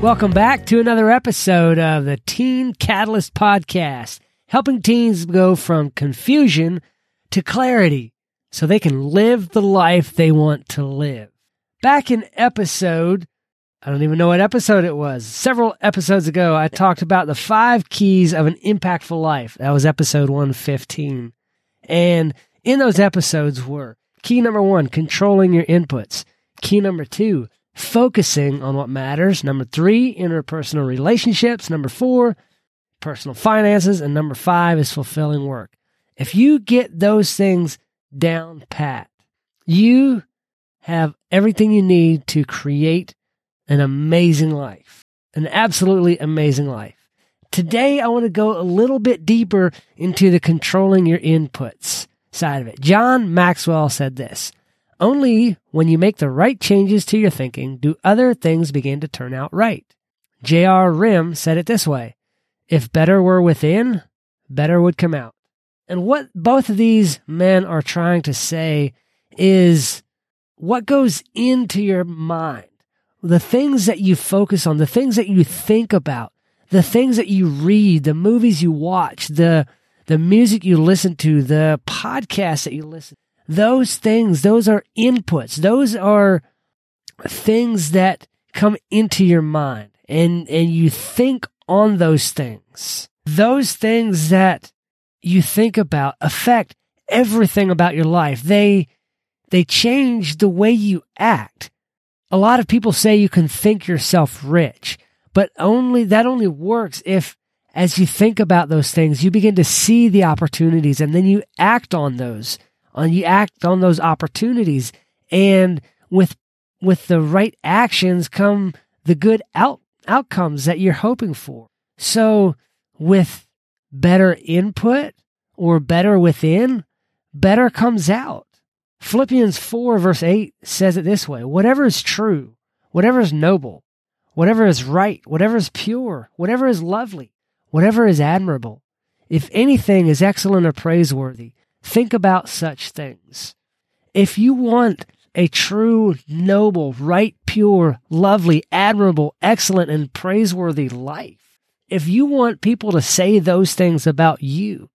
Welcome back to another episode of the Teen Catalyst Podcast, helping teens go from confusion to clarity so they can live the life they want to live. Back in episode, I don't even know what episode it was, several episodes ago, I talked about the five keys of an impactful life. That was episode 115. And in those episodes were key number one, controlling your inputs. Key number two, focusing on what matters. Number three, interpersonal relationships. Number four, personal finances. And number five is fulfilling work. If you get those things down pat, you have everything you need to create an amazing life, an absolutely amazing life. Today, I want to go a little bit deeper into the controlling your inputs side of it. John Maxwell said this Only when you make the right changes to your thinking do other things begin to turn out right. J.R. Rim said it this way If better were within, better would come out. And what both of these men are trying to say is what goes into your mind, the things that you focus on, the things that you think about, the things that you read, the movies you watch, the the music you listen to, the podcasts that you listen. Those things, those are inputs. Those are things that come into your mind and and you think on those things. Those things that you think about affect everything about your life. They they change the way you act. A lot of people say you can think yourself rich, but only that only works if as you think about those things, you begin to see the opportunities and then you act on those. On you act on those opportunities and with with the right actions come the good out, outcomes that you're hoping for. So with better input or better within, better comes out. Philippians 4 verse 8 says it this way whatever is true, whatever is noble, whatever is right, whatever is pure, whatever is lovely, whatever is admirable, if anything is excellent or praiseworthy, think about such things. If you want a true, noble, right, pure, lovely, admirable, excellent, and praiseworthy life, if you want people to say those things about you,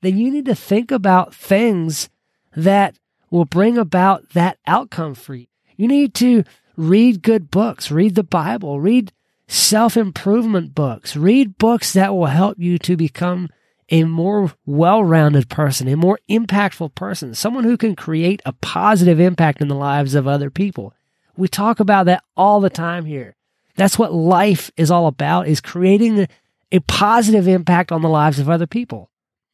then you need to think about things that will bring about that outcome for you. You need to read good books, read the Bible, read self improvement books, read books that will help you to become a more well rounded person, a more impactful person, someone who can create a positive impact in the lives of other people. We talk about that all the time here. That's what life is all about is creating a positive impact on the lives of other people.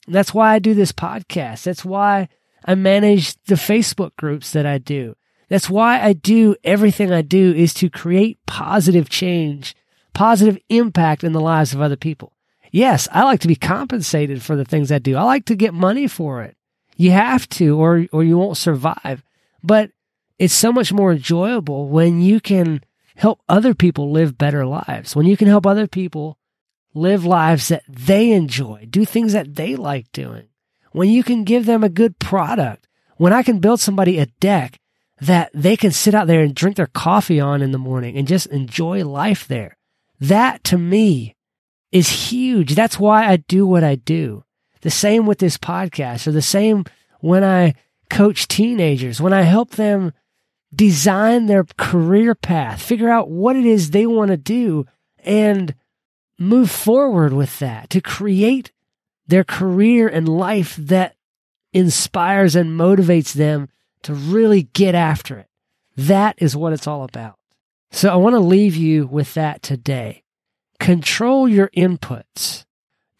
That's why I do this podcast. That's why I manage the Facebook groups that I do. That's why I do everything I do is to create positive change, positive impact in the lives of other people. Yes, I like to be compensated for the things I do. I like to get money for it. You have to or or you won't survive. But it's so much more enjoyable when you can help other people live better lives. When you can help other people live lives that they enjoy, do things that they like doing. When you can give them a good product, when I can build somebody a deck that they can sit out there and drink their coffee on in the morning and just enjoy life there. That to me is huge. That's why I do what I do. The same with this podcast or the same when I coach teenagers, when I help them design their career path, figure out what it is they want to do and move forward with that to create their career and life that inspires and motivates them to really get after it. That is what it's all about. So I want to leave you with that today. Control your inputs.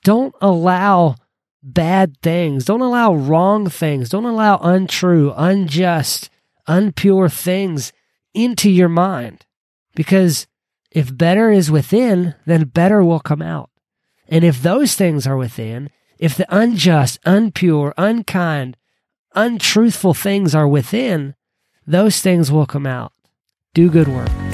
Don't allow bad things. Don't allow wrong things. Don't allow untrue, unjust, unpure things into your mind. Because if better is within, then better will come out. And if those things are within, if the unjust, unpure, unkind, untruthful things are within, those things will come out. Do good work.